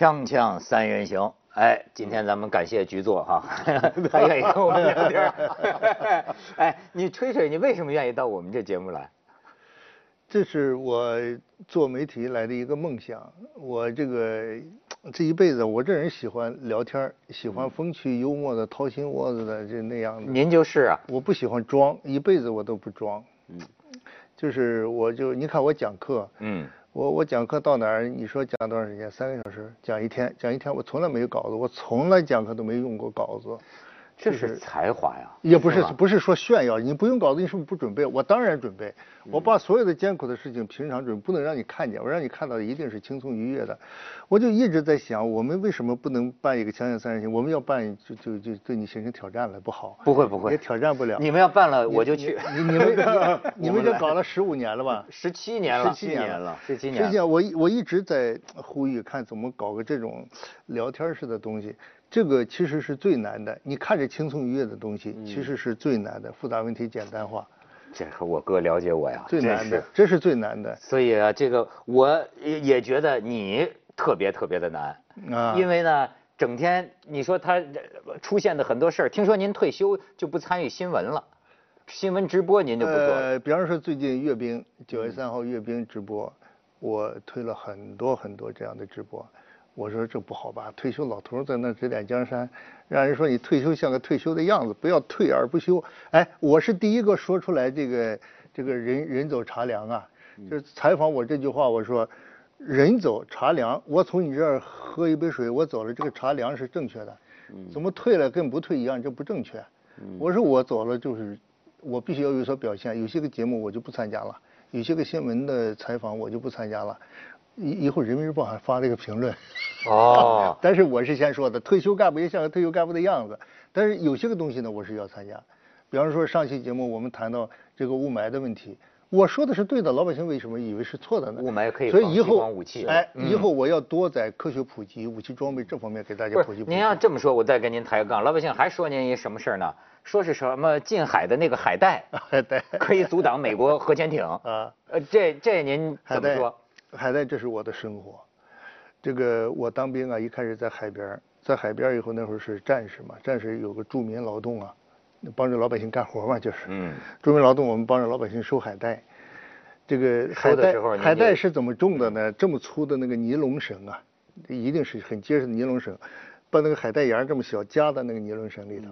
锵锵三人行，哎，今天咱们感谢局座哈，还愿意跟我们聊天。哎，你吹吹，你为什么愿意到我们这节目来？这是我做媒体来的一个梦想。我这个这一辈子，我这人喜欢聊天，喜欢风趣幽默的、掏心窝子的，就那样的。您就是啊。我不喜欢装，一辈子我都不装。嗯。就是我就你看我讲课，嗯。我我讲课到哪儿？你说讲多长时间？三个小时，讲一天，讲一天。我从来没有稿子，我从来讲课都没用过稿子。这是才华呀，也不是不是说炫耀，你不用稿子，你是不是不准备？我当然准备，我把所有的艰苦的事情平常准备，不能让你看见，我让你看到的一定是轻松愉悦的。我就一直在想，我们为什么不能办一个强强三人行？我们要办就就就对你形成挑战了，不好。不会不会，也挑战不了。你们要办了，我就去。你你们 你们这搞了十五年了吧？十七年了，十七年了，十七年。实际上我我一直在呼吁，看怎么搞个这种聊天式的东西。这个其实是最难的，你看着轻松愉悦的东西，其实是最难的，复杂问题简单化。这和我哥了解我呀，最难的，这是最难的。所以啊，这个我也也觉得你特别特别的难啊，因为呢，整天你说他出现的很多事儿，听说您退休就不参与新闻了，新闻直播您就不做。呃，比方说最近阅兵，九月三号阅兵直播，我推了很多很多这样的直播。我说这不好吧？退休老头在那指点江山，让人说你退休像个退休的样子，不要退而不休。哎，我是第一个说出来这个这个人人走茶凉啊，就是采访我这句话，我说人走茶凉，我从你这儿喝一杯水，我走了，这个茶凉是正确的。怎么退了跟不退一样，这不正确。我说我走了就是我必须要有所表现，有些个节目我就不参加了，有些个新闻的采访我就不参加了。以以后人民日报还发了一个评论，哦，但是我是先说的，退休干部也像个退休干部的样子，但是有些个东西呢，我是要参加，比方说上期节目我们谈到这个雾霾的问题，我说的是对的，老百姓为什么以为是错的呢？雾霾可以所以以后武器，哎，以后我要多在科学普及、武器装备这方面给大家普及。您要这么说，我再跟您抬个杠，老百姓还说您一什么事儿呢？说是什么近海的那个海带，海带可以阻挡美国核潜艇啊？呃，这这您怎么说？海带，这是我的生活。这个我当兵啊，一开始在海边，在海边以后那会儿是战士嘛，战士有个助民劳动啊，帮着老百姓干活嘛，就是。嗯。助民劳动，我们帮着老百姓收海带。这个海带，海带是怎么种的呢？这么粗的那个尼龙绳啊，一定是很结实的尼龙绳，把那个海带芽这么小夹在那个尼龙绳里头，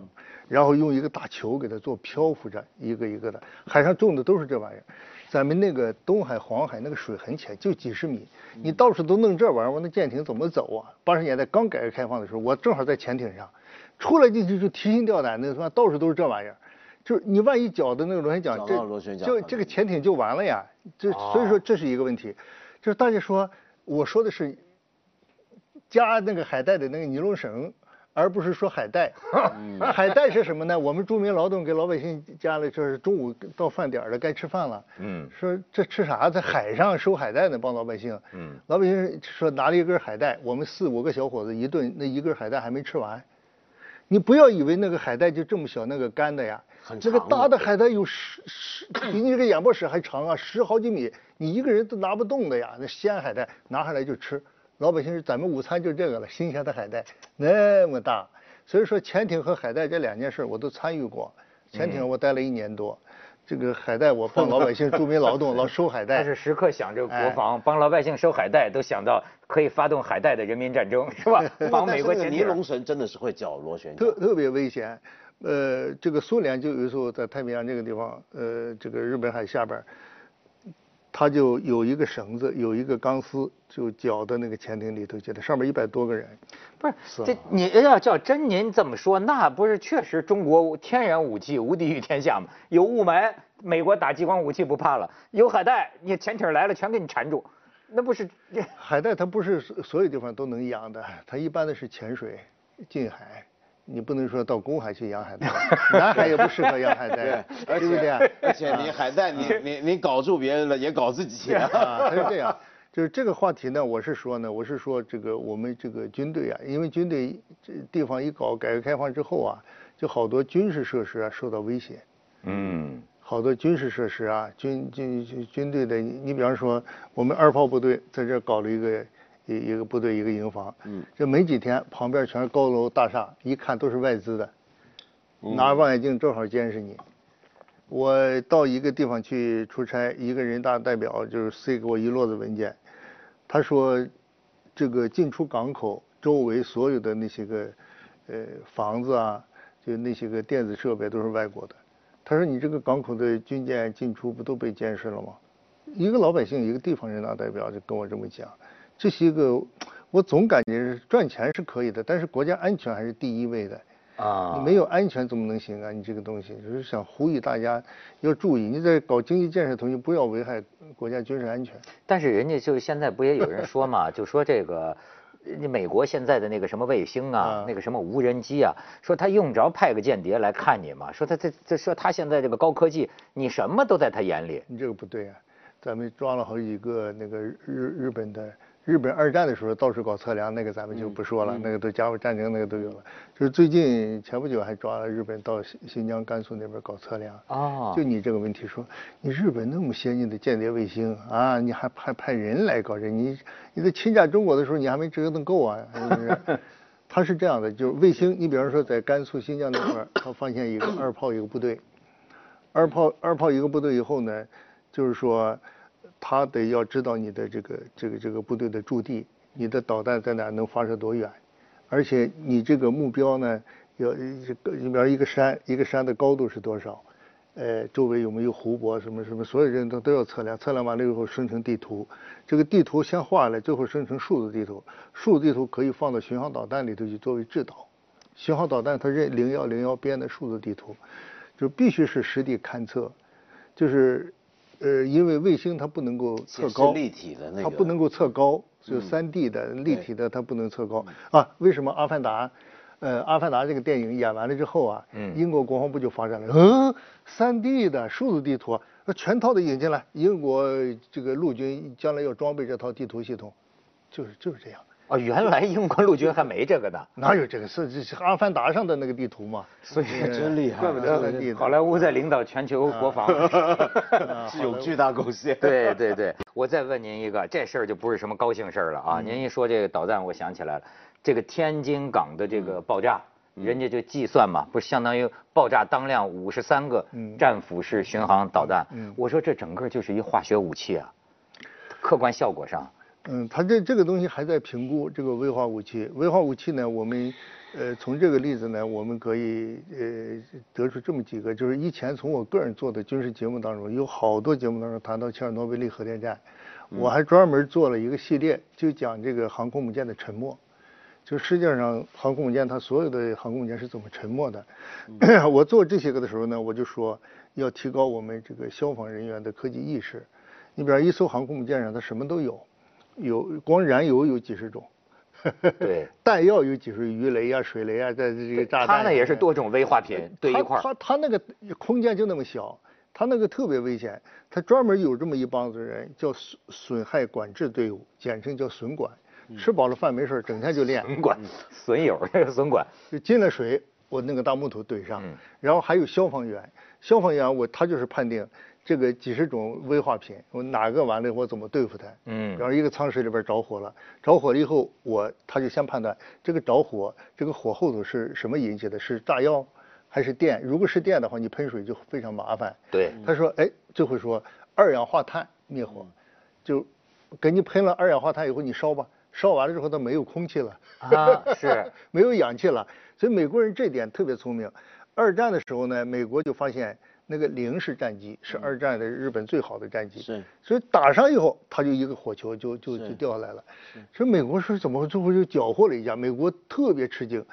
然后用一个大球给它做漂浮着，一个一个的。海上种的都是这玩意儿。咱们那个东海、黄海那个水很浅，就几十米，你到处都弄这玩意儿，我那舰艇怎么走啊？八十年代刚改革开放的时候，我正好在潜艇上，出来进去就提心吊胆的，说到处都是这玩意儿，就是你万一搅的那个螺旋桨，这就这个潜艇就完了呀。这所以说这是一个问题，就是大家说我说的是加那个海带的那个尼龙绳。而不是说海带，海带是什么呢？我们著名劳动给老百姓家里，就是中午到饭点了，该吃饭了。嗯，说这吃啥？在海上收海带呢，帮老百姓。嗯，老百姓说拿了一根海带，我们四五个小伙子一顿，那一根海带还没吃完。你不要以为那个海带就这么小，那个干的呀，这个大的海带有十十 比你这个演播室还长啊，十好几米，你一个人都拿不动的呀。那鲜海带拿上来就吃。老百姓是咱们午餐就这个了，新鲜的海带那么大，所以说潜艇和海带这两件事我都参与过。潜艇我待了一年多，这个海带我帮老百姓 助民劳动，老收海带。他是时刻想着国防，帮老百姓收海带，都想到可以发动海带的人民战争，是吧？帮美国潜艇。尼龙绳真的是会绞螺旋特特别危险。呃，这个苏联就有时候在太平洋这个地方，呃，这个日本海下边。他就有一个绳子，有一个钢丝，就绞到那个潜艇里头去了，上面一百多个人。不是，这你要叫真您这么说，那不是确实中国天然武器无敌于天下吗？有雾霾，美国打激光武器不怕了；有海带，你潜艇来了全给你缠住，那不是？海带它不是所有地方都能养的，它一般的是潜水、近海。你不能说到公海去养海带，南海也不适合养海带，对不对？而且你海带，你你你搞住别人了，也搞自己啊。他是这样，就是这个话题呢，我是说呢，我是说这个我们这个军队啊，因为军队这地方一搞改革开放之后啊，就好多军事设施啊受到威胁。嗯。好多军事设施啊，军军军队的，你比方说我们二炮部队在这搞了一个一一个部队一个营房，嗯，这没几天，旁边全是高楼大厦，一看都是外资的，拿望远镜正好监视你。我到一个地方去出差，一个人大代表就是塞给我一摞子文件，他说，这个进出港口周围所有的那些个，呃，房子啊，就那些个电子设备都是外国的。他说你这个港口的军舰进出不都被监视了吗？一个老百姓，一个地方人大代表就跟我这么讲，这是一个，我总感觉是赚钱是可以的，但是国家安全还是第一位的。啊，你没有安全怎么能行啊？你这个东西就是想呼吁大家要注意，你在搞经济建设同时不要危害国家军事安全。但是人家就是现在不也有人说嘛，就说这个，你美国现在的那个什么卫星啊，那个什么无人机啊，说他用着派个间谍来看你嘛？说他这这说他现在这个高科技，你什么都在他眼里。你这个不对啊，咱们抓了好几个那个日日本的。日本二战的时候到处搞测量，那个咱们就不说了，那个都甲午战争那个都有了。就是最近前不久还抓了日本到新新疆、甘肃那边搞测量。哦。就你这个问题说，你日本那么先进的间谍卫星啊，你还派派人来搞这？你你在侵占中国的时候，你还没折腾够啊？是不是？他是这样的，就是卫星，你比方说在甘肃、新疆那块儿，他发现一个二炮一个部队，二炮二炮一个部队以后呢，就是说。他得要知道你的这个这个这个部队的驻地，你的导弹在哪能发射多远，而且你这个目标呢，要一个你比方一个山，一个山的高度是多少，呃，周围有没有湖泊什么什么，所有人都都要测量，测量完了以后生成地图，这个地图先画了，最后生成数字地图，数字地图可以放到巡航导弹里头去作为制导，巡航导弹它认零幺零幺编的数字地图，就必须是实地勘测，就是。呃，因为卫星它不能够测高，立体的那个，它不能够测高，就三 D 的立体的它不能测高啊。为什么《阿凡达》呃，《阿凡达》这个电影演完了之后啊，英国国防部就发展了，嗯，三 D 的数字地图，那全套的引进来，英国这个陆军将来要装备这套地图系统，就是就是这样。哦，原来英国陆军还没这个呢，哪有这个？是是《阿凡达》上的那个地图嘛？所以真厉害，怪不得好莱坞在领导全球国防，是有巨大贡献。对对对，我再问您一个，这事儿就不是什么高兴事儿了啊！您一说这个导弹，我想起来了，这个天津港的这个爆炸，人家就计算嘛，不是相当于爆炸当量五十三个战斧式巡航导弹？我说这整个就是一化学武器啊，客观效果上。嗯，它这这个东西还在评估这个危化武器。危化武器呢，我们呃从这个例子呢，我们可以呃得出这么几个，就是以前从我个人做的军事节目当中，有好多节目当中谈到切尔诺贝利核电站，我还专门做了一个系列，就讲这个航空母舰的沉没，就世界上航空母舰它所有的航空母舰是怎么沉没的。我做这些个的时候呢，我就说要提高我们这个消防人员的科技意识。你比方一艘航空母舰上它什么都有。有光燃油有几十种，对，弹药有几十，鱼雷啊、水雷啊，在这个炸弹。它那也是多种危化品堆一块儿。它它那个空间就那么小，它那个特别危险。它专门有这么一帮子人，叫损损害管制队伍，简称叫损管。吃饱了饭没事整天就练。损管，损友，损管。就进了水，我那个大木头怼上。然后还有消防员，消防员我他就是判定。这个几十种危化品，我哪个完了我怎么对付它？嗯，比方一个仓室里边着火了，着火了以后，我他就先判断这个着火，这个火后头是什么引起的？是炸药还是电？如果是电的话，你喷水就非常麻烦。对，他说，哎，就会说二氧化碳灭火，就给你喷了二氧化碳以后，你烧吧，烧完了之后它没有空气了，啊，是 没有氧气了。所以美国人这点特别聪明。二战的时候呢，美国就发现。那个零式战机是二战的日本最好的战机，是，所以打上以后，它就一个火球就就就掉下来了。所以美国说怎么最后就缴获了一架，美国特别吃惊，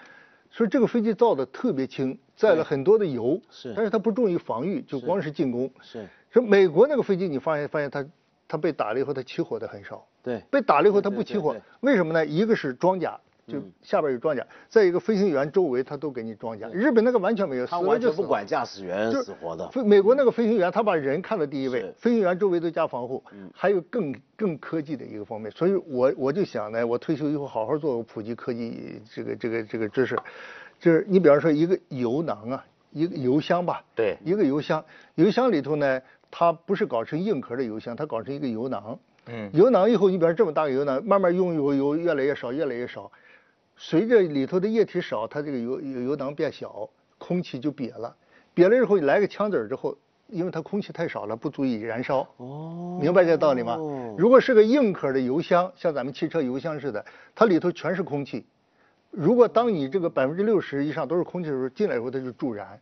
说这个飞机造的特别轻，载了很多的油，是，但是它不重于防御，就光是进攻。是，说美国那个飞机你发现发现它它被打了以后它起火的很少，对，被打了以后它不起火，为什么呢？一个是装甲。就下边有装甲，再一个飞行员周围他都给你装甲。日本那个完全没有，他完全不管驾驶员死活的。美国那个飞行员他把人看在第一位，飞行员周围都加防护。还有更更科技的一个方面，所以我我就想呢，我退休以后好好做个普及科技这个这个这个知识。就是你比方说一个油囊啊，一个油箱吧，对，一个油箱，油箱里头呢，它不是搞成硬壳的油箱，它搞成一个油囊。嗯，油囊以后，你比方这么大个油囊，慢慢用以后油越来越少，越来越少，随着里头的液体少，它这个油油囊变小，空气就瘪了，瘪了以后你来个枪子儿之后，因为它空气太少了，不足以燃烧。哦，明白这个道理吗？如果是个硬壳的油箱，像咱们汽车油箱似的，它里头全是空气。如果当你这个百分之六十以上都是空气的时候，进来以后它就助燃。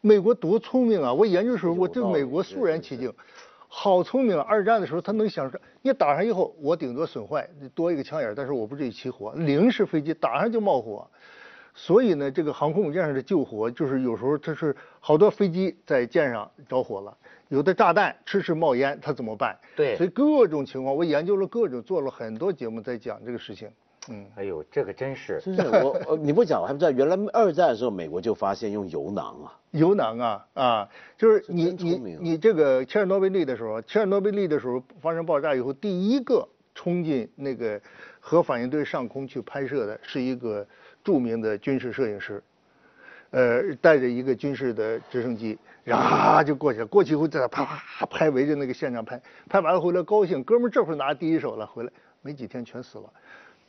美国多聪明啊！我研究的时候，我对美国肃然起敬，好聪明啊！二战的时候他能想出，你打上以后，我顶多损坏多一个枪眼，但是我不至于起火。零式飞机打上就冒火，所以呢，这个航空母舰上的救火就是有时候它是好多飞机在舰上着火了，有的炸弹迟迟冒烟，它怎么办？对，所以各种情况，我研究了各种，做了很多节目在讲这个事情。嗯，哎呦，这个真是，真是我，你不讲我还不知道，原来二战的时候美国就发现用油囊啊，油囊啊啊，就是你你你这个切尔诺贝利的时候，切尔诺贝利的时候发生爆炸以后，第一个冲进那个核反应堆上空去拍摄的是一个著名的军事摄影师，呃，带着一个军事的直升机，然后就过去了，过去以后在那啪啪拍围着那个现场拍，拍完了回来高兴，哥们这会拿第一手了，回来没几天全死了。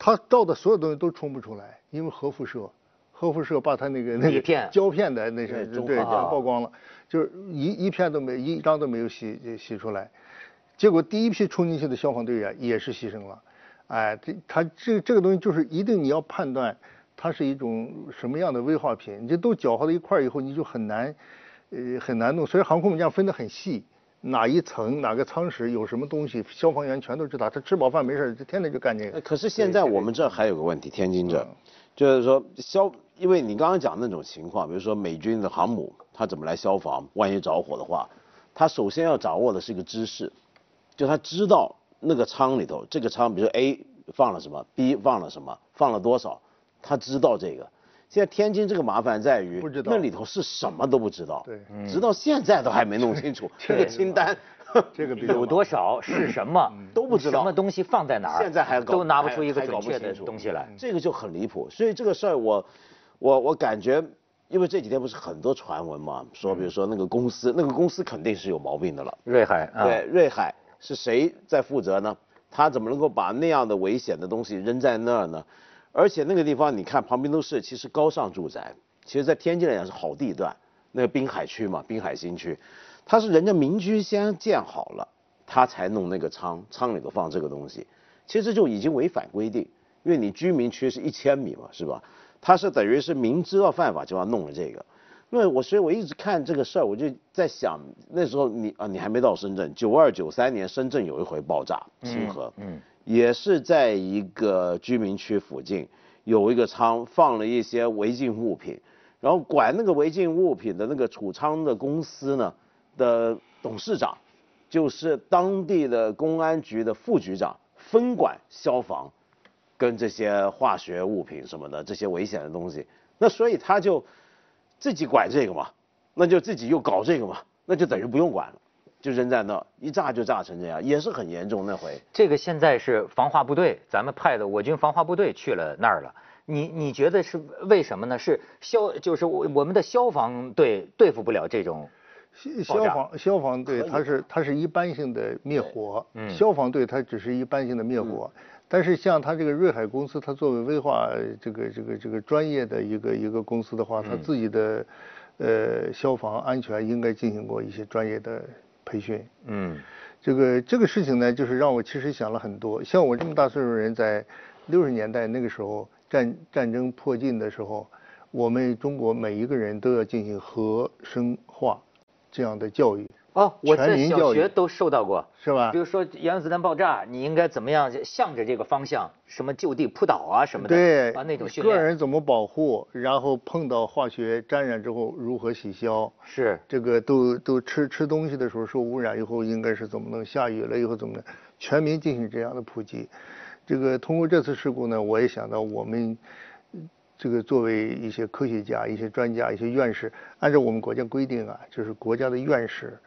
他照的所有东西都冲不出来，因为核辐射，核辐射把他那个那个胶片的那些对曝光了，就是一一片都没一张都没有洗洗出来，结果第一批冲进去的消防队员也是牺牲了，哎，这他这这个东西就是一定你要判断它是一种什么样的危化品，你这都搅和到一块儿以后你就很难，呃很难弄，所以航空母舰分得很细。哪一层哪个舱室有什么东西，消防员全都知道。他吃饱饭没事，就天天就干这个。可是现在我们这还有个问题，天津这，就是说消，因为你刚刚讲那种情况，比如说美军的航母，它怎么来消防？万一着火的话，他首先要掌握的是一个知识，就他知道那个舱里头，这个舱，比如说 A 放了什么，B 放了什么，放了多少，他知道这个。现在天津这个麻烦在于，不知道。那里头是什么都不知道，对，直到现在都还没弄清楚 这个清单，这个有多少是什么都不知道，什么东西放在哪儿，现在还都拿不出一个准确的东西来，这个就很离谱。所以这个事儿，我我我感觉，因为这几天不是很多传闻嘛，说比如说那个公司，那个公司肯定是有毛病的了。瑞海，对，瑞海是谁在负责呢？他怎么能够把那样的危险的东西扔在那儿呢？而且那个地方，你看旁边都是其实高尚住宅，其实，在天津来讲是好地段，那个滨海区嘛，滨海新区，它是人家民居先建好了，他才弄那个仓，仓里头放这个东西，其实就已经违反规定，因为你居民区是一千米嘛，是吧？他是等于是明知道犯法就要弄了这个，因为我所以我一直看这个事儿，我就在想那时候你啊你还没到深圳，九二九三年深圳有一回爆炸，清河，嗯。也是在一个居民区附近，有一个仓放了一些违禁物品，然后管那个违禁物品的那个储仓的公司呢的董事长，就是当地的公安局的副局长，分管消防，跟这些化学物品什么的这些危险的东西，那所以他就自己管这个嘛，那就自己又搞这个嘛，那就等于不用管了。就扔在那，一炸就炸成这样，也是很严重那回。这个现在是防化部队，咱们派的我军防化部队去了那儿了。你你觉得是为什么呢？是消就是我我们的消防队对付不了这种消防消防队，它是它是一般性的灭火，消防队它只是一般性的灭火。但是像它这个瑞海公司，它作为危化这个这个这个专业的一个一个公司的话，它自己的呃消防安全应该进行过一些专业的。培训，嗯，这个这个事情呢，就是让我其实想了很多。像我这么大岁数人，在六十年代那个时候，战战争迫近的时候，我们中国每一个人都要进行核生化这样的教育。哦，我在小学都受到过，是吧？比如说原子弹爆炸，你应该怎么样向着这个方向，什么就地扑倒啊什么的，对，啊那种训练。个人怎么保护，然后碰到化学沾染之后如何洗消？是。这个都都吃吃东西的时候受污染以后应该是怎么弄？下雨了以后怎么弄？全民进行这样的普及。这个通过这次事故呢，我也想到我们。这个作为一些科学家、一些专家、一些院士，按照我们国家规定啊，就是国家的院士，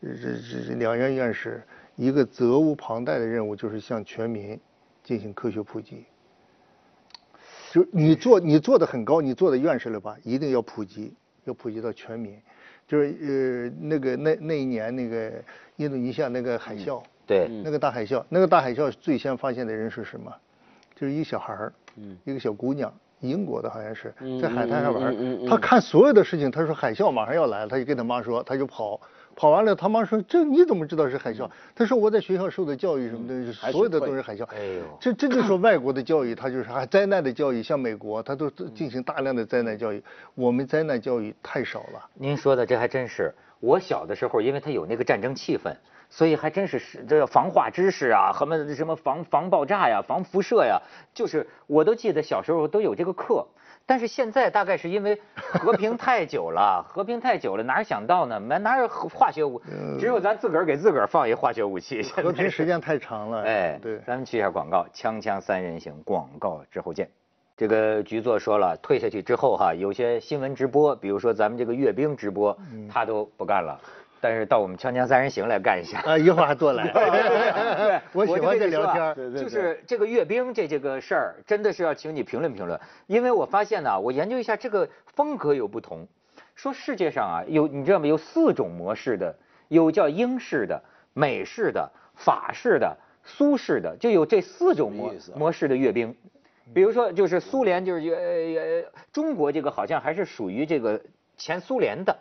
这这两院院士一个责无旁贷的任务，就是向全民进行科学普及。就你做你做的很高，你做的院士了吧？一定要普及，要普及到全民。就是呃那个那那一年那个印度尼西亚那个海啸，对，那个大海啸，那个大海啸最先发现的人是什么？就是一小孩儿，一个小姑娘，英国的好像是在海滩上玩，他看所有的事情，他说海啸马上要来了，他就跟他妈说，他就跑。跑完了，他妈说：“这你怎么知道是海啸？”他说：“我在学校受的教育什么的，所有的都是海啸。”哎呦，这这就说外国的教育，他就是还灾难的教育，像美国，他都进行大量的灾难教育。我们灾难教育太少了。您说的这还真是，我小的时候，因为他有那个战争气氛，所以还真是是这防化知识啊，什么什么防防爆炸呀，防辐射呀，就是我都记得小时候都有这个课。但是现在大概是因为和平太久了，和平太久了，哪想到呢？哪哪有化学武？只有咱自个儿给自个儿放一化学武器。和平时间太长了。哎，对，咱们去一下广告，锵锵三人行，广告之后见。这个局座说了，退下去之后哈，有些新闻直播，比如说咱们这个阅兵直播，他都不干了。但是到我们锵锵三人行来干一下啊，一会儿还多来。对，我喜欢这聊天。就是这个阅兵这这个事儿，真的是要请你评论评论，因为我发现呢，我研究一下这个风格有不同。说世界上啊，有你知道吗？有四种模式的，有叫英式的、美式的、法式的、苏式的，就有这四种模模式的阅兵。比如说，就是苏联，就是呃呃中国这个好像还是属于这个前苏联的。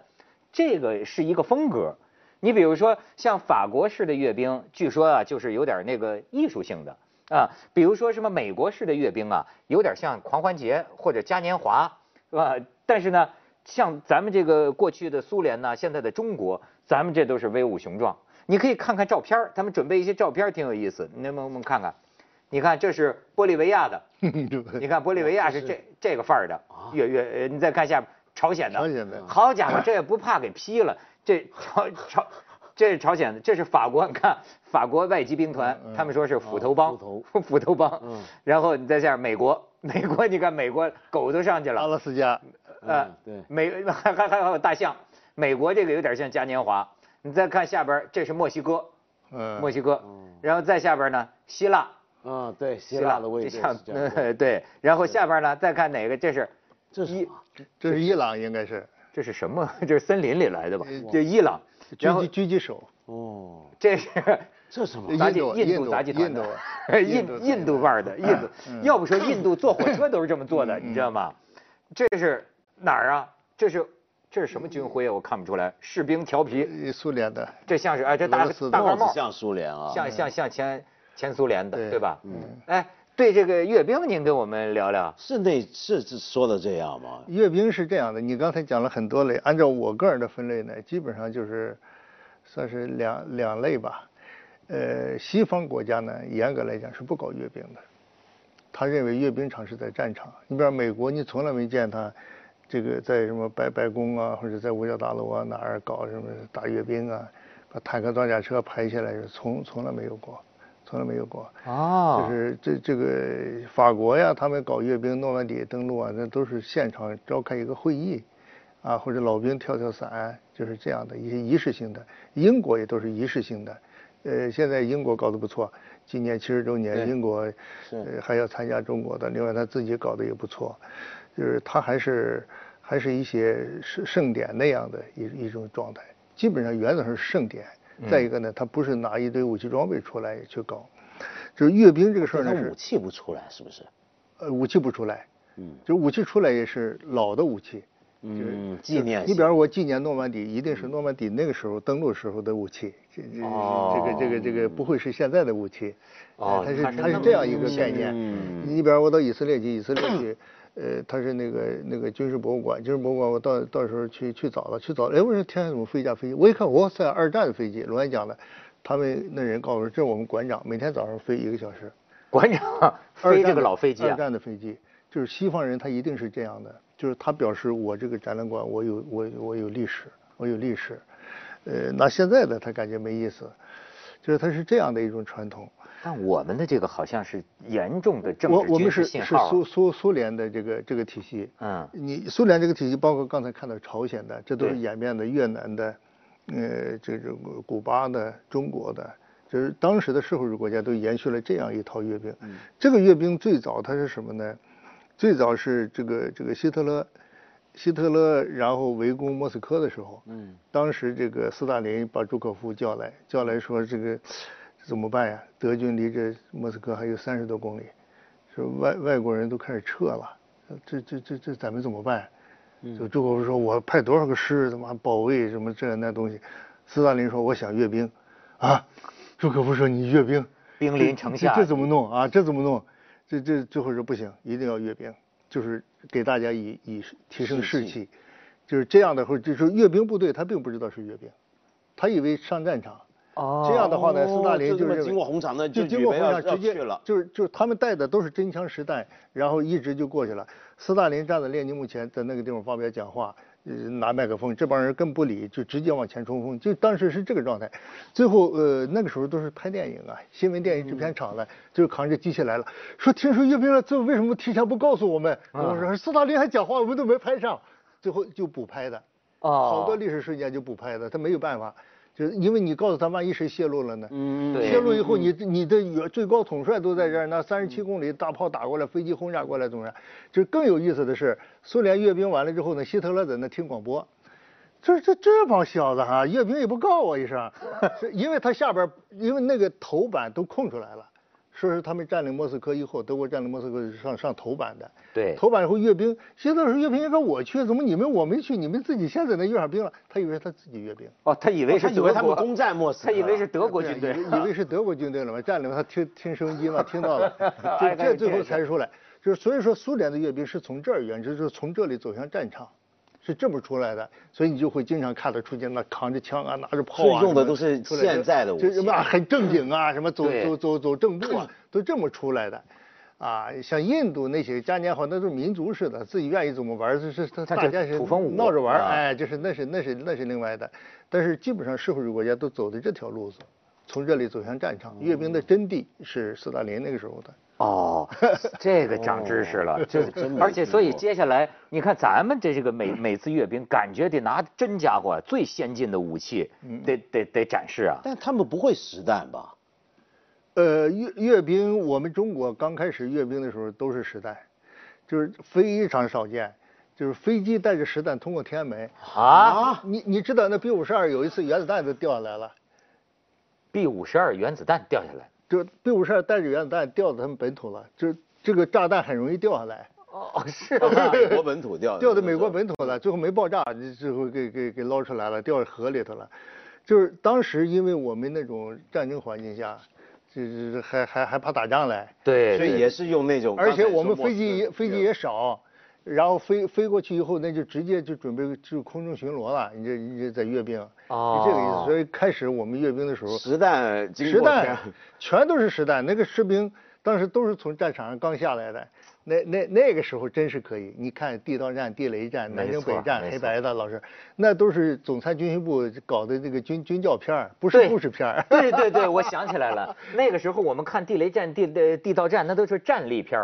这个是一个风格，你比如说像法国式的阅兵，据说啊就是有点那个艺术性的啊，比如说什么美国式的阅兵啊，有点像狂欢节或者嘉年华，是吧？但是呢，像咱们这个过去的苏联呢，现在的中国，咱们这都是威武雄壮。你可以看看照片，他们准备一些照片挺有意思，那么我们看看？你看这是玻利维亚的，你看玻利维亚是这这个范儿的，越越，你再看下面。朝鲜的，好家伙，这也不怕给批了。这朝朝，这是朝鲜的，这是法国。你看法国外籍兵团，他们说是斧头帮，斧头帮。嗯。然后你再下美国，美国你看美国狗都上去了。阿拉斯加。呃，对。美 还还还有大象，美国这个有点像嘉年华。你再看下边，这是墨西哥。嗯。墨西哥。然后再下边呢，希腊。嗯，对，希腊的位置。对。然后下边呢，再看哪个？这是。这是这是伊朗，应该是这是什么？这是森林里来的吧？这伊朗，狙击狙击手。哦，这是这什么？印度印度杂技团的，印印度味儿的印度。要不说印度坐火车都是这么坐的，你知道吗？这是哪儿啊？这是这是什么军徽啊？我看不出来。士兵调皮。苏联的。这像是哎，这大大高帽像苏联啊，像像像前前苏联的，对吧？嗯。哎。对这个阅兵，您跟我们聊聊。是那，是说的这样吗？阅兵是这样的，你刚才讲了很多类，按照我个人的分类呢，基本上就是，算是两两类吧。呃，西方国家呢，严格来讲是不搞阅兵的，他认为阅兵场是在战场。你比如美国，你从来没见他，这个在什么白白宫啊，或者在五角大楼啊哪儿搞什么大阅兵啊，把坦克装甲车排下来，从从来没有过。从来没有过啊，就是这这个法国呀，他们搞阅兵、诺曼底登陆啊，那都是现场召开一个会议，啊，或者老兵跳跳伞，就是这样的一些仪式性的。英国也都是仪式性的，呃，现在英国搞得不错，今年七十周年，英国呃还要参加中国的，另外他自己搞得也不错，就是他还是还是一些圣盛典那样的一一种状态，基本上原则上是盛典。再一个呢，他不是拿一堆武器装备出来去搞，就是阅兵这个事儿呢是武器不出来是不是？呃，武器不出来，嗯，就武器出来也是老的武器，嗯，纪念。你比方说我纪念诺曼底，一定是诺曼底那个时候登陆时候的武器，这这这个这个这个不会是现在的武器，哦，它是它是这样一个概念。嗯，你比方我到以色列去，以色列去。呃，他是那个那个军事博物馆，军事博物馆，我到到时候去去找了，去找，哎，我说天上怎么飞一架飞机？我一看，哇塞，二战的飞机，罗安讲的，他们那人告诉我，这是我们馆长，每天早上飞一个小时。馆长飞这个老飞机啊？二战的飞机，就是西方人他一定是这样的，就是他表示我这个展览馆我有我我有历史，我有历史。呃，那现在的他感觉没意思，就是它是这样的一种传统。但我们的这个好像是严重的政治军事信号。我我们是是苏苏苏联的这个这个体系。嗯。你苏联这个体系，包括刚才看到朝鲜的，这都是演变的越南的，呃，这个古巴的、中国的，就是当时的社会主义国家都延续了这样一套阅兵。嗯。这个阅兵最早它是什么呢？最早是这个这个希特勒，希特勒然后围攻莫斯科的时候，嗯，当时这个斯大林把朱可夫叫来，叫来说这个。怎么办呀？德军离这莫斯科还有三十多公里，说外外国人都开始撤了，这这这这咱们怎么办？就朱可夫说，我派多少个师他妈保卫什么这那东西。斯大林说，我想阅兵，啊，朱可夫说你阅兵，兵临城下，这怎么弄啊？这怎么弄？这这最后说不行，一定要阅兵，就是给大家以以提升士气，就是这样的话，就是阅兵部队他并不知道是阅兵，他以为上战场。哦，这样的话呢，斯大林就是经过红场的，就经过红场直接去了，就是就是他们带的都是真枪实弹，然后一直就过去了。斯大林站在列宁墓前，在那个地方发表讲话，呃，拿麦克风，这帮人更不理，就直接往前冲锋，就当时是这个状态。最后呃，那个时候都是拍电影啊，新闻电影制片厂的，就扛着机器来了，说听说阅兵了，最后为什么提前不告诉我们？我说斯大林还讲话，我们都没拍上，最后就补拍的。哦，好多历史瞬间就补拍的，他没有办法。就是因为你告诉他，万一谁泄露了呢？嗯，泄露以后，你你的远最高统帅都在这儿，那三十七公里大炮打过来，飞机轰炸过来，怎么样？就更有意思的是，苏联阅兵完了之后呢，希特勒在那听广播，这这这帮小子哈，阅兵也不告我一声，因为他下边因为那个头版都空出来了。说是他们占领莫斯科以后，德国占领莫斯科上上头版的。对。头版以后阅兵，现在是阅兵，说我去，怎么你们我没去？你们自己先在那阅上兵了？他以为他自己阅兵。哦，他以为是以为他们攻占莫斯科。他以为是德国军队。以为是德国军队了嘛？占领他听听收音机嘛，听到了。这这最后才出来，就是所以说苏联的阅兵是从这儿远，就是从这里走向战场。是这么出来的，所以你就会经常看到出现那扛着枪啊，拿着炮啊，用的都是现在的武器，就什么很正经啊，什么走走走走正步啊，都这么出来的，啊，像印度那些嘉年华那都是民族式的，自己愿意怎么玩是他大家是闹着玩，哎，就是那是那是那是另外的，但是基本上社会主义国家都走的这条路子，从这里走向战场，阅兵的真谛是斯大林那个时候的。哦，这个长知识了，就而且所以接下来你看咱们这这个每每次阅兵，感觉得拿真家伙最先进的武器，得得得展示啊。但他们不会实弹吧？呃，阅阅兵，我们中国刚开始阅兵的时候都是实弹，就是非常少见，就是飞机带着实弹通过天安门。啊？你你知道那 B 五十二有一次原子弹都掉下来了？B 五十二原子弹掉下来。就 B 五十二带着原子弹掉到他们本土了，就这个炸弹很容易掉下来。哦，是美国本土掉的，掉到美国本土了，最后没爆炸，最后给给给捞出来了，掉河里头了。就是当时因为我们那种战争环境下，就是还还还怕打仗嘞。对，所以也是用那种。而且我们飞机飞机也少。然后飞飞过去以后，那就直接就准备就空中巡逻了。你这你这在阅兵，哦，这个意思。所以开始我们阅兵的时候，实弹，实弹，全都是实弹。那个士兵当时都是从战场上刚下来的。那那那个时候真是可以。你看地道战、地雷战、南征北战，黑白的老师，那都是总参军训部搞的这个军军教片不是故事片 对对对，我想起来了。那个时候我们看地雷战、地地地道战，那都是战力片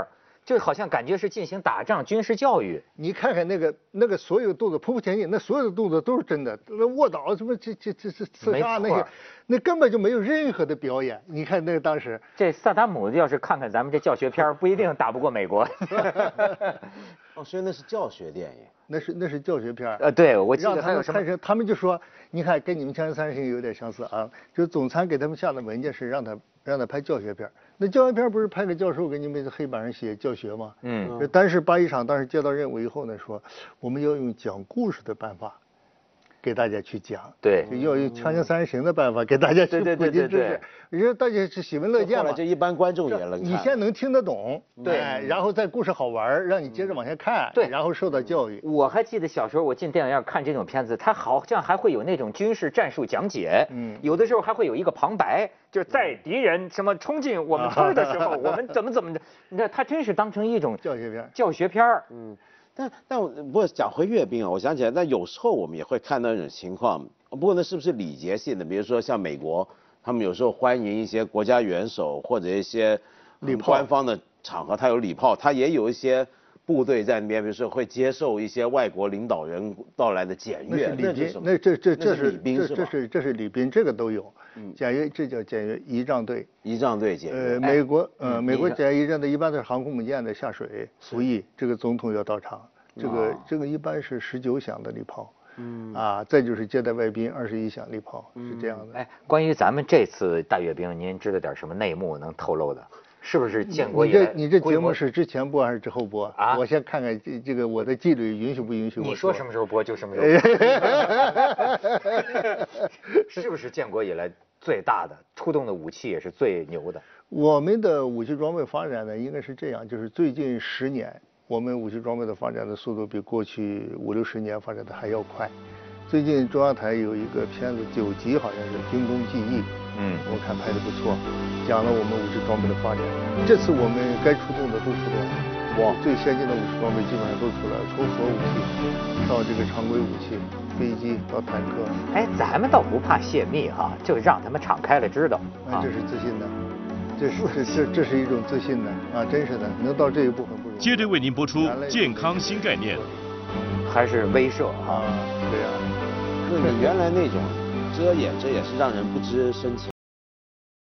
就好像感觉是进行打仗军事教育。你看看那个那个所有动作，匍匐前进，那所有的动作都是真的。那卧倒什么这这这这刺杀那些，那根本就没有任何的表演。你看那个当时，这萨达姆要是看看咱们这教学片，不一定打不过美国。哦，所以那是教学电影，那是那是教学片。呃，对，我记得他有什么？他们就说，你看跟你们《锵锵三人行》有点相似啊，就总参给他们下的文件是让他让他拍教学片。那教学片不是拍给教授给你们在黑板上写教学吗？嗯。但是八一厂当时接到任务以后呢，说我们要用讲故事的办法。给大家去讲，对，要用锵锵三人行的办法给大家去普及知识，因为大家是喜闻乐见嘛。这一般观众也能看。你先能听得懂，对，然后再故事好玩，让你接着往下看，对，然后受到教育。我还记得小时候我进电影院看这种片子，它好像还会有那种军事战术讲解，嗯，有的时候还会有一个旁白，就是在敌人什么冲进我们 村的时候，我们怎么怎么的，你看他真是当成一种教学片，教学片儿，嗯。但但我不过讲回阅兵啊，我想起来，那有时候我们也会看到一种情况，不过那是不是礼节性的？比如说像美国，他们有时候欢迎一些国家元首或者一些官方的场合，他有礼炮，他也有一些部队在那边，比如说会接受一些外国领导人到来的检阅，那是什么？那这这这是礼宾是这是这是礼宾，这个都有。检阅这叫检阅仪仗队。仪仗队检阅。呃，美国呃美国检阅仪仗队一般都是航空母舰的下水服役，这个总统要到场。这个这个一般是十九响的礼炮，嗯，啊，再就是接待外宾二十一响礼炮，是这样的。哎，关于咱们这次大阅兵，您知道点什么内幕能透露的？是不是建国以来？你这你这节目是之前播还是之后播？啊，我先看看这这个我的纪律允许不允许我。你说什么时候播就什么时候播。是不是建国以来最大的出动的武器也是最牛的？我们的武器装备发展呢，应该是这样，就是最近十年，我们武器装备的发展的速度比过去五六十年发展的还要快。最近中央台有一个片子九集，好像是《军工记忆》，嗯，我看拍的不错，讲了我们武器装备的发展。这次我们该出动的都出动了，哇，最先进的武器装备基本上都出来了，从核武器到这个常规武器，飞机到坦克。哎，咱们倒不怕泄密哈，就让他们敞开了知道。啊，这是自信的。这是这这这是一种自信的啊，真是的，能到这一步很不容易。接着为您播出健康新概念，还是威慑啊？对呀，就你原来那种遮掩，这也是让人不知深浅。